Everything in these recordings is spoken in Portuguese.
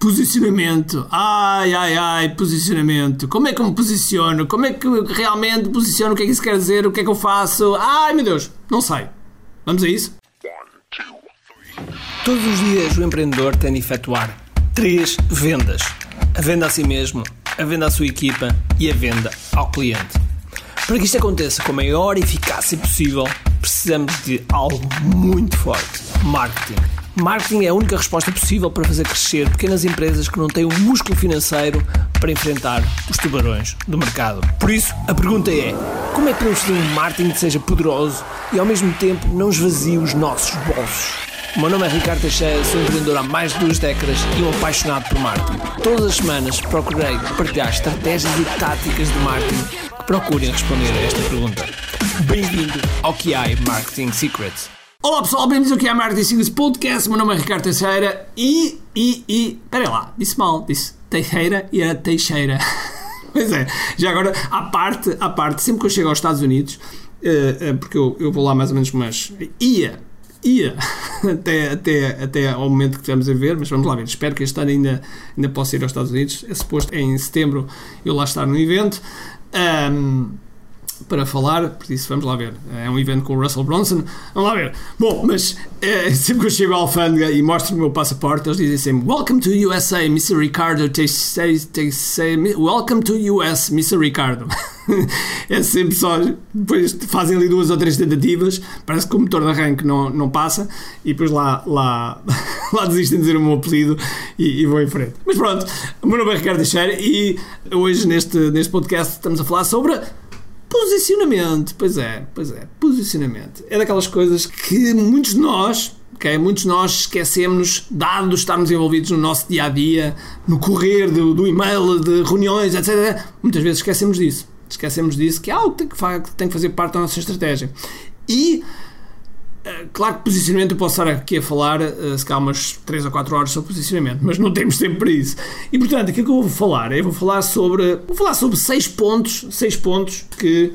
Posicionamento. Ai, ai, ai, posicionamento. Como é que eu me posiciono? Como é que realmente posiciono? O que é que isso quer dizer? O que é que eu faço? Ai, meu Deus, não sei. Vamos a isso? Todos os dias o empreendedor tem de efetuar três vendas: a venda a si mesmo, a venda à sua equipa e a venda ao cliente. Para que isto aconteça com a maior eficácia possível, precisamos de algo muito forte: marketing. Marketing é a única resposta possível para fazer crescer pequenas empresas que não têm o músculo financeiro para enfrentar os tubarões do mercado. Por isso, a pergunta é: como é que podemos fazer um marketing que seja poderoso e ao mesmo tempo não esvazie os nossos bolsos? O meu nome é Ricardo Teixeira, sou empreendedor há mais de duas décadas e um apaixonado por marketing. Todas as semanas procurei partilhar estratégias e táticas de marketing que procurem responder a esta pergunta. Bem-vindo ao QI Marketing Secrets. Olá pessoal, bem-vindos aqui à Marketing Secrets Podcast. Meu nome é Ricardo Teixeira e, e, e. Peraí lá, disse mal, disse Teixeira e era Teixeira. pois é, já agora, à parte, à parte, sempre que eu chego aos Estados Unidos, uh, uh, porque eu, eu vou lá mais ou menos umas. ia ia até, até, até ao momento que estamos a ver, mas vamos lá ver. Espero que este ano ainda, ainda possa ir aos Estados Unidos. É suposto em setembro eu lá estar no evento. Um, para falar, por isso vamos lá ver. É um evento com o Russell Bronson. Vamos lá ver. Bom, mas é, sempre que eu chego à alfândega e mostro o meu passaporte, eles dizem sempre Welcome to USA, Mr. Ricardo. Welcome to US, Mr. Ricardo. é sempre só. Depois fazem ali duas ou três tentativas, parece que o motor de arranque não, não passa e depois lá, lá, lá desistem de dizer o meu apelido e, e vou em frente. Mas pronto, o meu nome é Ricardo Teixeira e hoje neste, neste podcast estamos a falar sobre Posicionamento, pois é, pois é, posicionamento. É daquelas coisas que muitos de nós, okay, muitos de nós esquecemos, dado estarmos envolvidos no nosso dia a dia, no correr do, do e-mail, de reuniões, etc. Muitas vezes esquecemos disso. Esquecemos disso, que é algo que tem que, fazer parte da nossa estratégia. E claro que posicionamento eu posso estar aqui a falar uh, se calhar umas 3 ou 4 horas sobre posicionamento, mas não temos tempo para isso. E portanto, aquilo que eu vou falar, eu vou falar sobre vou falar sobre 6 pontos, 6 pontos que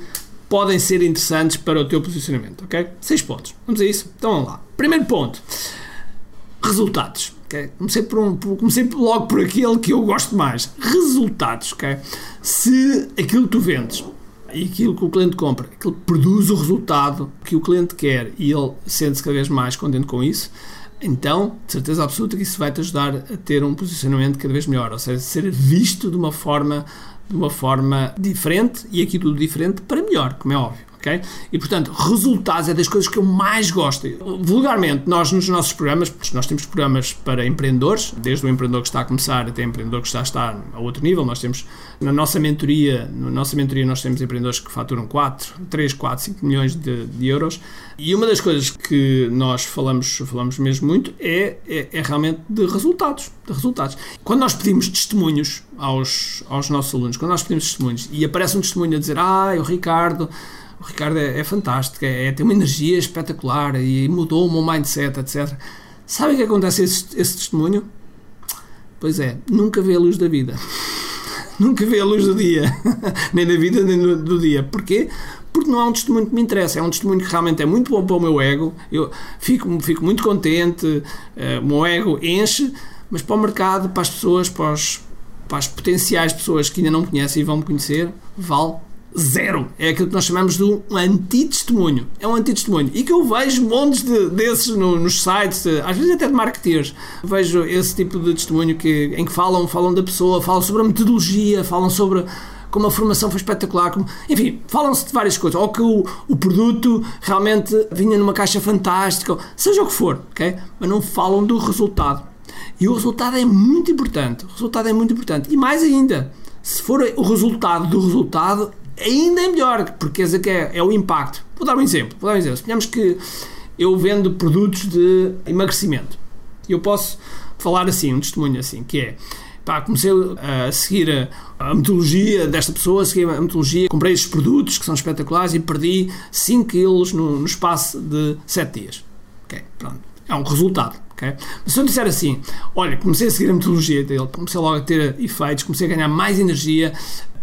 podem ser interessantes para o teu posicionamento, ok? 6 pontos. Vamos a isso? Então vamos lá. Primeiro ponto. Resultados. Okay? Comecei, por um, comecei logo por aquele que eu gosto mais. Resultados, ok? Se aquilo que tu vendes e aquilo que o cliente compra, aquilo produz o resultado que o cliente quer e ele sente-se cada vez mais contente com isso, então, de certeza absoluta que isso vai te ajudar a ter um posicionamento cada vez melhor, ou seja, ser visto de uma forma de uma forma diferente e aqui tudo diferente para melhor, como é óbvio. Okay? E portanto, resultados é das coisas que eu mais gosto. Vulgarmente, nós nos nossos programas, nós temos programas para empreendedores, desde o empreendedor que está a começar até o empreendedor que está a estar a outro nível. Nós temos na nossa mentoria, na nossa mentoria nós temos empreendedores que faturam 4, 3, 4, 5 milhões de, de euros. E uma das coisas que nós falamos, falamos mesmo muito é, é, é realmente de resultados, de resultados. Quando nós pedimos testemunhos aos, aos nossos alunos, quando nós pedimos testemunhos e aparece um testemunho a dizer, ah, o Ricardo o Ricardo é, é fantástico, é, é, tem uma energia espetacular e mudou o meu mindset, etc. Sabe o que acontece a esse, esse testemunho? Pois é, nunca vê a luz da vida. nunca vê a luz do dia. nem da vida, nem do, do dia. Porquê? porque não é um testemunho que me interessa, é um testemunho que realmente é muito bom para o meu ego, eu fico, fico muito contente, uh, o meu ego enche, mas para o mercado, para as pessoas, para, os, para as potenciais pessoas que ainda não me conhecem e vão me conhecer, vale zero. É aquilo que nós chamamos de um antitestemunho. É um antitestemunho. E que eu vejo montes de, desses no, nos sites, às vezes até de marketeers. Vejo esse tipo de testemunho que, em que falam, falam da pessoa, falam sobre a metodologia, falam sobre como a formação foi espetacular, como, enfim, falam-se de várias coisas, ou que o, o produto realmente vinha numa caixa fantástica, seja o que for, ok? Mas não falam do resultado. E o resultado é muito importante. O resultado é muito importante. E mais ainda, se for o resultado do resultado, ainda é melhor, porque quer dizer que é, é o impacto. Vou dar um exemplo. Vou dar um exemplo. Suponhamos que eu vendo produtos de emagrecimento. Eu posso falar assim, um testemunho assim, que é pá, comecei a seguir a, a, metodologia desta pessoa, a seguir a metodologia, comprei estes produtos que são espetaculares e perdi 5 quilos no, no espaço de 7 dias. Ok, pronto. É um resultado. Okay? Mas se eu disser assim, olha, comecei a seguir a metodologia dele, comecei logo a ter efeitos, comecei a ganhar mais energia,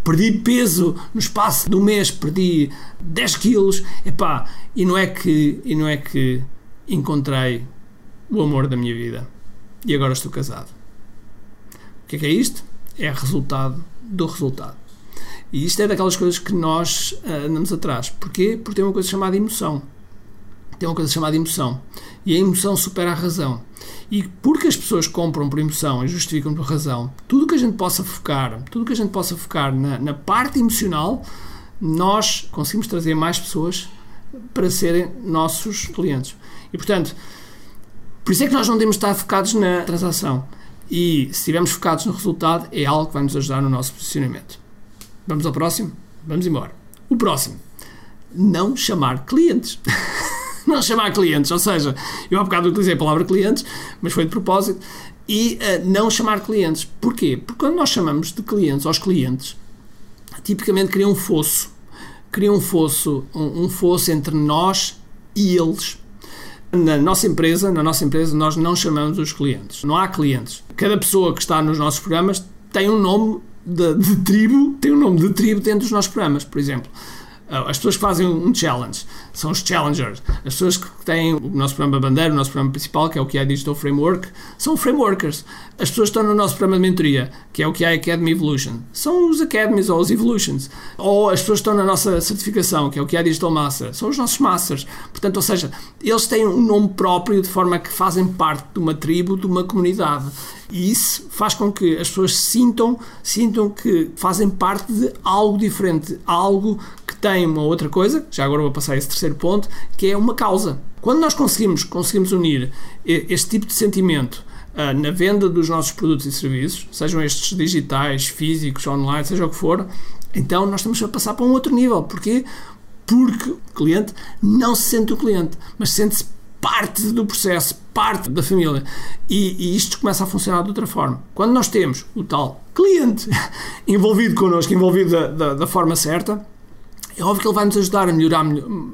perdi peso no espaço de um mês, perdi 10 quilos, epá, e não é que, e não é que encontrei o amor da minha vida e agora estou casado. que é que é isto? É resultado do resultado. E isto é daquelas coisas que nós uh, andamos atrás. Porquê? Porque tem uma coisa chamada emoção. Tem uma coisa chamada emoção. E a emoção supera a razão. E porque as pessoas compram por emoção e justificam por razão, tudo que a gente possa focar, tudo que a gente possa focar na, na parte emocional, nós conseguimos trazer mais pessoas para serem nossos clientes. E portanto, por isso é que nós não devemos estar focados na transação. E se estivermos focados no resultado, é algo que vai nos ajudar no nosso posicionamento. Vamos ao próximo? Vamos embora. O próximo. Não chamar clientes. não chamar clientes, ou seja, eu há bocado utilizei a palavra clientes, mas foi de propósito, e uh, não chamar clientes. Porquê? Porque quando nós chamamos de clientes aos clientes, tipicamente cria um fosso, cria um fosso, um, um fosso entre nós e eles. Na nossa empresa, na nossa empresa, nós não chamamos os clientes. Não há clientes. Cada pessoa que está nos nossos programas tem um nome de, de tribo, tem um nome de tribo dentro dos nossos programas. Por exemplo, as pessoas que fazem um challenge são os challengers. As pessoas que têm o nosso programa bandeira, o nosso programa principal, que é o que é Digital Framework, são frameworkers. As pessoas que estão no nosso programa de mentoria, que é o que é Academy Evolution, são os Academies ou os Evolutions. Ou as pessoas que estão na nossa certificação, que é o que é Digital Master, são os nossos Masters. Portanto, ou seja, eles têm um nome próprio de forma que fazem parte de uma tribo, de uma comunidade. E isso faz com que as pessoas sintam, sintam que fazem parte de algo diferente, algo tem uma outra coisa, já agora vou passar a esse terceiro ponto, que é uma causa. Quando nós conseguimos, conseguimos unir este tipo de sentimento uh, na venda dos nossos produtos e serviços, sejam estes digitais, físicos, online, seja o que for, então nós estamos a passar para um outro nível. Porquê? Porque o cliente não se sente o cliente, mas sente-se parte do processo, parte da família. E, e, isto começa a funcionar de outra forma. Quando nós temos o tal cliente envolvido connosco, envolvido da, da, da forma certa, é óbvio que ele vai nos ajudar a melhorar,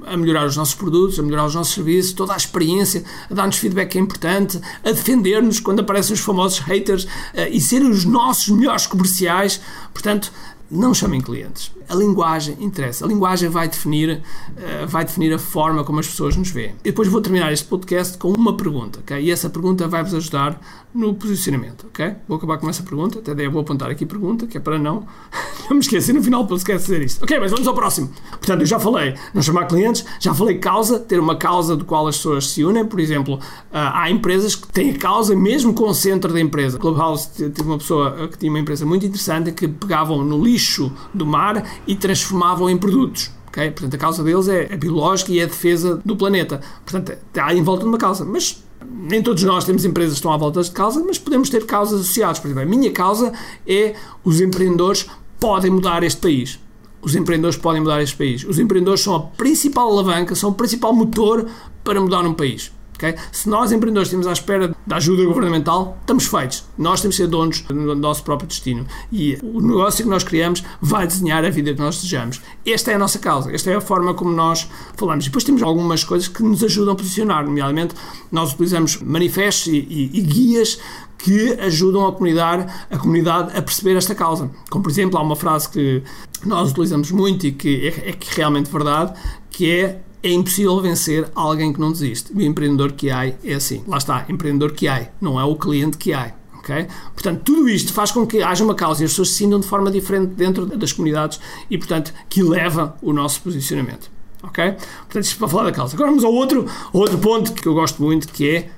a melhorar os nossos produtos, a melhorar os nossos serviços, toda a experiência, a dar-nos feedback que é importante, a defender-nos quando aparecem os famosos haters eh, e ser os nossos melhores comerciais. Portanto, não chamem clientes. A linguagem interessa. A linguagem vai definir, uh, vai definir a forma como as pessoas nos veem. E depois vou terminar este podcast com uma pergunta, ok? E essa pergunta vai vos ajudar no posicionamento, ok? Vou acabar com essa pergunta, até daí vou apontar aqui pergunta, que é para não, não me esquecer no final do podcast dizer isto. Ok, mas vamos ao próximo. Portanto, eu já falei não chamar clientes, já falei causa, ter uma causa do qual as pessoas se unem. Por exemplo, uh, há empresas que têm a causa mesmo com o centro da empresa. Clubhouse tive uma pessoa que tinha uma empresa muito interessante que pegavam no lixo do mar e transformavam em produtos. Okay? Portanto, a causa deles é, é biológica e é a defesa do planeta. Portanto, está em volta de uma causa. Mas nem todos nós temos empresas que estão à volta de causa, mas podemos ter causas associadas. Por exemplo, a minha causa é os empreendedores podem mudar este país. Os empreendedores podem mudar este país. Os empreendedores são a principal alavanca, são o principal motor para mudar um país. Okay? Se nós, empreendedores, estamos à espera da ajuda governamental, estamos feitos. Nós temos que ser donos do nosso próprio destino. E o negócio que nós criamos vai desenhar a vida que nós desejamos. Esta é a nossa causa, esta é a forma como nós falamos. E depois temos algumas coisas que nos ajudam a posicionar, nomeadamente, nós utilizamos manifestos e, e, e guias que ajudam a comunidade, a comunidade a perceber esta causa. Como, por exemplo, há uma frase que nós utilizamos muito e que é, é realmente verdade, que é é impossível vencer alguém que não desiste. O empreendedor que há é assim. Lá está, empreendedor que há, não é o cliente que há. Okay? Portanto, tudo isto faz com que haja uma causa e as pessoas se sintam de forma diferente dentro das comunidades e, portanto, que leva o nosso posicionamento. Ok? Portanto, isto para falar da causa. Agora vamos ao outro, outro ponto que eu gosto muito, que é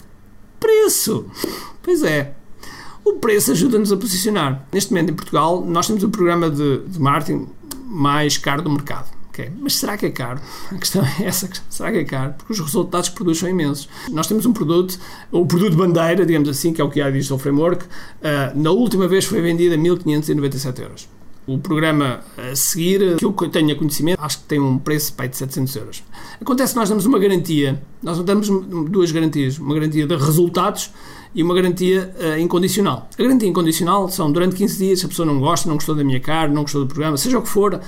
preço. Pois é. O preço ajuda-nos a posicionar. Neste momento, em Portugal, nós temos o programa de, de marketing mais caro do mercado Mas será que é caro? A questão é essa: será que é caro? Porque os resultados que produz são imensos. Nós temos um produto, o produto bandeira, digamos assim, que é o que a Digital Framework, uh, na última vez foi vendido a 1597 euros. O programa a seguir, que eu tenho conhecimento, acho que tem um preço pai, de 700 euros. Acontece que nós damos uma garantia, nós damos duas garantias, uma garantia de resultados e uma garantia uh, incondicional. A garantia incondicional são durante 15 dias, se a pessoa não gosta, não gostou da minha cara, não gostou do programa, seja o que for,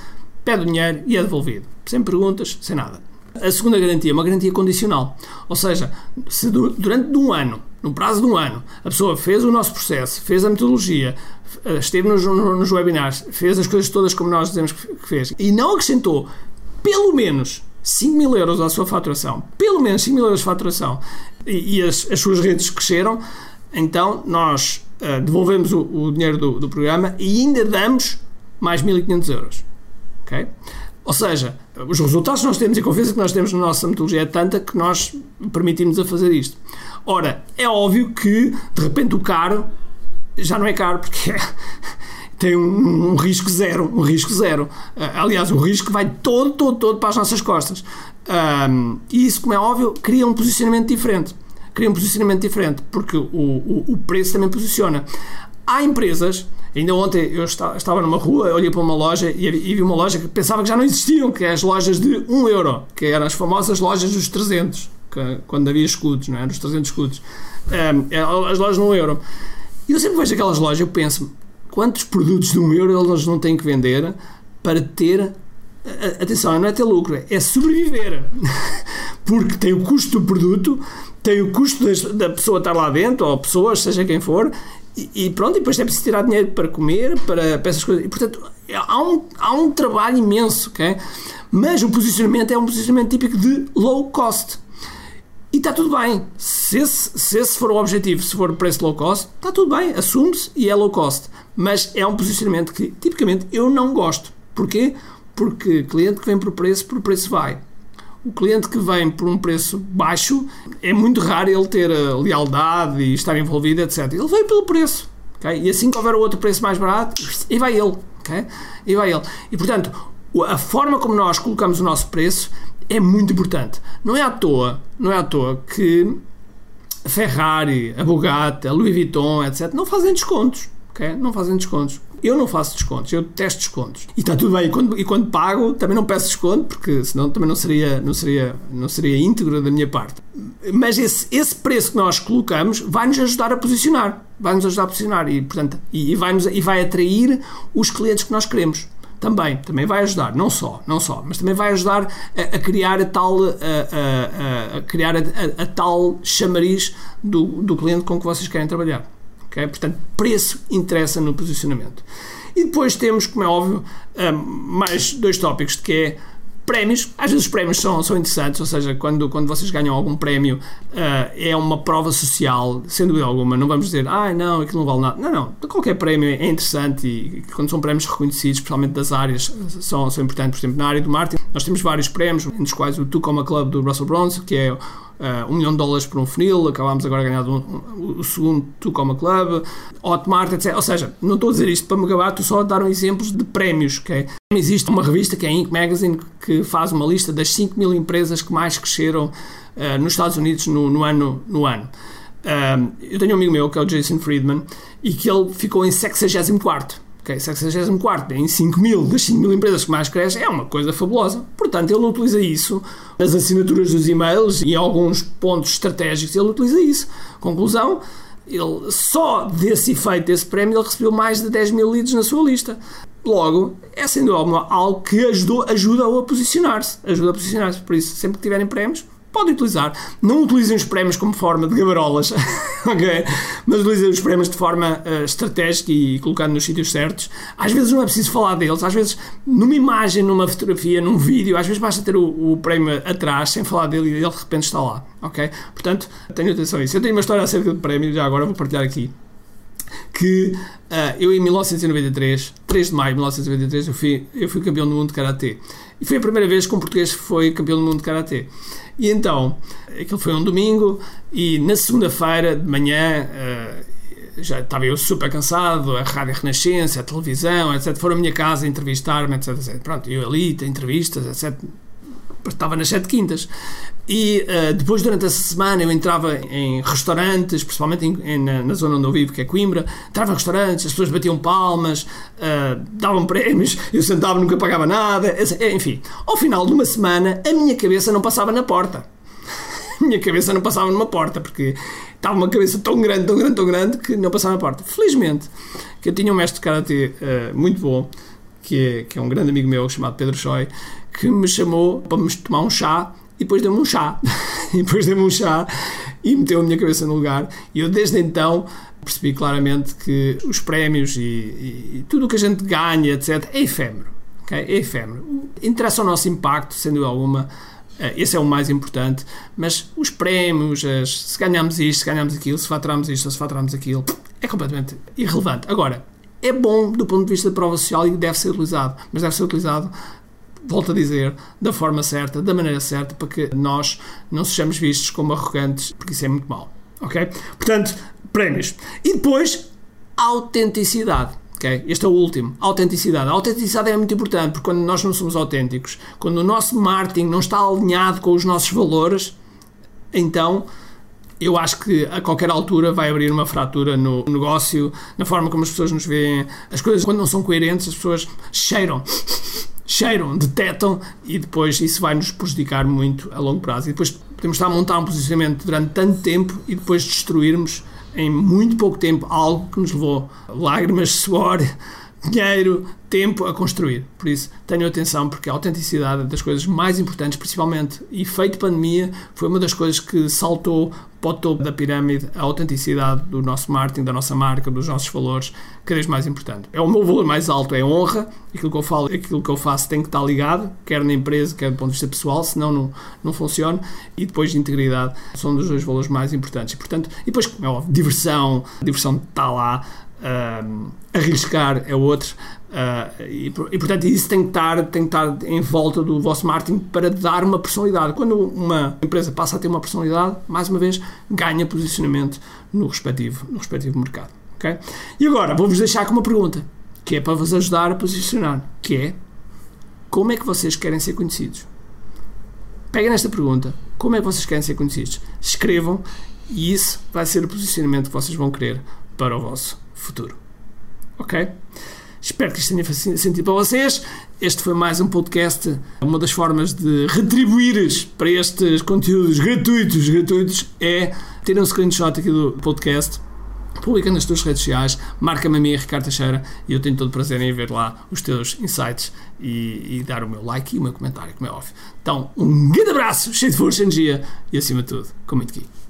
pede o dinheiro e é devolvido. Sem perguntas, sem nada. A segunda garantia é uma garantia condicional. Ou seja, se durante um ano, no prazo de um ano, a pessoa fez o nosso processo, fez a metodologia, esteve nos, nos webinars, fez as coisas todas como nós dizemos que fez e não acrescentou pelo menos 5 mil euros à sua faturação, pelo menos 5 mil euros de faturação, e, e as, as suas redes cresceram, então nós uh, devolvemos o, o dinheiro do, do, programa e ainda damos mais 1.500 euros. Ou seja, os resultados que nós temos e a confiança que nós temos na nossa metodologia é tanta que nós permitimos a fazer isto. Ora, é óbvio que de repente o caro já não é caro porque é, tem um, um, risco zero, um risco zero. Uh, aliás, o risco vai todo, todo, todo para as nossas costas. Um, e isso, como é óbvio, cria um posicionamento diferente. Cria um posicionamento diferente, porque o, o, o preço também posiciona. Há empresas, ainda ontem eu estava numa rua, olhei para uma loja e, vi uma loja que pensava que já não existiam, que é as lojas de 1 euro, que eram as famosas lojas dos 300, que, quando havia escudos, não é? Os 300 escudos. Um, as lojas de 1 euro. E eu sempre vejo aquelas lojas, eu penso, quantos produtos de 1 euro eles não têm que vender para ter atenção, não é ter lucro, é sobreviver. Porque tem o custo do produto, tem o custo da pessoa estar lá dentro, ou pessoas, seja quem for, e, pronto, e depois é preciso tirar dinheiro para comer, para, para essas coisas. E, portanto, há um, há um trabalho imenso, ok? Mas o posicionamento é um posicionamento típico de low cost. E está tudo bem. Se esse, se esse for o objetivo, se for preço low cost, está tudo bem, assume-se e é low cost. Mas é um posicionamento que, tipicamente, eu não gosto. Porquê? Porque cliente que vem por preço, por preço vai. O cliente que vem por um preço baixo, é muito raro ele ter lealdade e estar envolvido, etc. Ele veio pelo preço. Okay? E assim que houver outro preço mais barato, e vai ele. Okay? E vai ele. E portanto, a forma como nós colocamos o nosso preço é muito importante. Não é à toa, não é à toa que a Ferrari, a Bugatti, a Louis Vuitton, etc., não fazem descontos. Okay? Não fazem descontos. Eu não faço descontos, eu testo descontos. E está tudo bem. E quando, e quando pago, também não peço desconto, porque senão também não seria, não seria, não seria íntegro da minha parte. Mas esse, esse preço que nós colocamos vai nos ajudar a posicionar. Vai nos ajudar a posicionar e, portanto, e, e, vai, -nos, e vai atrair os clientes que nós queremos também, também vai ajudar, não só, não só, mas também vai ajudar a, a criar a tal, a, a, a criar a, tal chamariz do, do cliente com que vocês querem trabalhar. Okay? Portanto, preço interessa no posicionamento. E depois temos, como é óbvio, um, mais dois tópicos, que é prémios. Às vezes os prémios são, são interessantes, ou seja, quando, quando vocês ganham algum prémio, uh, é uma prova social, sem dúvida alguma. Não vamos dizer, ah, não, aquilo não vale nada. Não, não. Qualquer prémio é interessante e quando são prémios reconhecidos, especialmente das áreas, são, são importantes. Por exemplo, na área do marketing, nós temos vários prémios, entre os quais o Tucoma Club do Russell Bronze, que é uh, um milhão de dólares por um funil, acabámos agora a ganhar um, um, o segundo Tucoma Club, Hotmart, etc. Ou seja, não estou a dizer isto para me gabar, estou só a dar um exemplos de prémios. Okay? Existe uma revista que é a Inc. Magazine que faz uma lista das 5 mil empresas que mais cresceram uh, nos Estados Unidos no, no ano. No ano. Uh, eu tenho um amigo meu que é o Jason Friedman e que ele ficou em 64 Ok, 64 em 5 mil das 5 mil empresas que mais crescem é uma coisa fabulosa. Portanto, ele utiliza isso nas assinaturas dos e-mails e alguns pontos estratégicos ele utiliza isso. Conclusão, ele só desse efeito, desse prémio, ele recebeu mais de 10 mil leads na sua lista. Logo, é dúvida algo que ajudou, ajuda-o a posicionar-se. Ajuda a posicionar-se. Por isso, sempre que tiverem prémios, podem utilizar. Não utilizem os prémios como forma de gabarolas, ok? Mas utilizem os prémios de forma uh, estratégica e colocando nos sítios certos. Às vezes não é preciso falar deles, às vezes numa imagem, numa fotografia, num vídeo, às vezes basta ter o, o prémio atrás sem falar dele e ele de repente está lá, ok? Portanto, tenham atenção a isso. Eu tenho uma história acerca de prémio, já agora vou partilhar aqui que uh, eu em 1993, 3 de maio de 1993, eu fui, eu fui campeão do mundo de Karatê. E foi a primeira vez que um português foi campeão do mundo de Karatê. E então, aquilo foi um domingo e na segunda-feira de manhã uh, já estava eu super cansado, a Rádio Renascença, a televisão, etc. Foram à minha casa entrevistar-me, etc, etc. Pronto, eu ali, entrevistas, etc estava nas sete quintas. E uh, depois, durante essa semana, eu entrava em restaurantes, principalmente em, em, na, na, zona onde eu vivo, que é Coimbra. Entrava em restaurantes, as pessoas batiam palmas, uh, davam prémios, eu sentava, nunca pagava nada. Enfim, ao final de uma semana, a minha cabeça não passava na porta. A minha cabeça não passava numa porta, porque estava uma cabeça tão grande, tão grande, tão grande, que não passava na porta. Felizmente, que eu tinha um mestre de karatê uh, muito bom, que é, que é um grande amigo meu chamado Pedro Choi, que me chamou para me tomar um chá e depois deu-me um chá. e depois deu-me um chá e meteu a minha cabeça no lugar. E eu, desde então, percebi claramente que os prémios e, e, e tudo o que a gente ganha, etc., é efêmero. Okay? É efêmero. Interessa o nosso impacto, dúvida alguma. Eh, esse é o mais importante, mas os prémios, as, se ganhamos isto, se ganhamos aquilo, se faturamos isto, se faturamos aquilo, é completamente irrelevante. Agora, é bom do ponto de vista da prova social e deve ser utilizado, mas deve ser utilizado volto a dizer, da forma certa, da maneira certa, para que nós não sejamos vistos como arrogantes, porque isso é muito mau. Ok? Portanto, prémios. E depois, autenticidade. Okay? Este é o último. Autenticidade. A autenticidade é muito importante porque quando nós não somos autênticos, quando o nosso marketing não está alinhado com os nossos valores, então eu acho que a qualquer altura vai abrir uma fratura no negócio, na forma como as pessoas nos veem. As coisas, quando não são coerentes, as pessoas cheiram. Cheiram, detectam e depois isso vai nos prejudicar muito a longo prazo. E depois podemos estar a montar um posicionamento durante tanto tempo e depois destruirmos em muito pouco tempo algo que nos levou lágrimas, suor, dinheiro, tempo a construir. Por isso, tenham atenção, porque a autenticidade é das coisas mais importantes, principalmente efeito pandemia, foi uma das coisas que saltou para o topo da pirâmide a autenticidade do nosso marketing, da nossa marca, dos nossos valores, cada vez mais importante. É o meu valor mais alto, é honra, aquilo que eu falo, aquilo que eu faço tem que estar ligado, quer na empresa, quer do ponto de vista pessoal, senão não, não funciona, e depois integridade são dos dois valores mais importantes. E, portanto, e depois, é óbvio, diversão, diversão está lá, uh, arriscar é outro. Uh, e, e, portanto isso tem que, estar, tem que estar em volta do vosso marketing para dar uma personalidade. Quando uma empresa passa a ter uma personalidade, mais uma vez, ganha posicionamento no respectivo, no respectivo mercado. Okay? E agora vou-vos deixar com uma pergunta, que é para vos ajudar a posicionar, que é como é que vocês querem ser conhecidos? Peguem nesta pergunta, como é que vocês querem ser conhecidos? Escrevam e isso vai ser o posicionamento que vocês vão querer para o vosso futuro. Ok? Espero que isto tenha sentido para vocês. Este foi mais um podcast. Uma das formas de retribuires para estes conteúdos gratuitos, gratuitos é ter um screenshot aqui do podcast, publica nas tuas redes sociais, marca-me a mim, Ricardo Teixeira, e eu tenho todo o prazer em ver lá os teus insights e, e, dar o meu like e o meu comentário, como é óbvio. Então, um grande abraço, cheio de força, energia e acima de tudo, com muito aqui.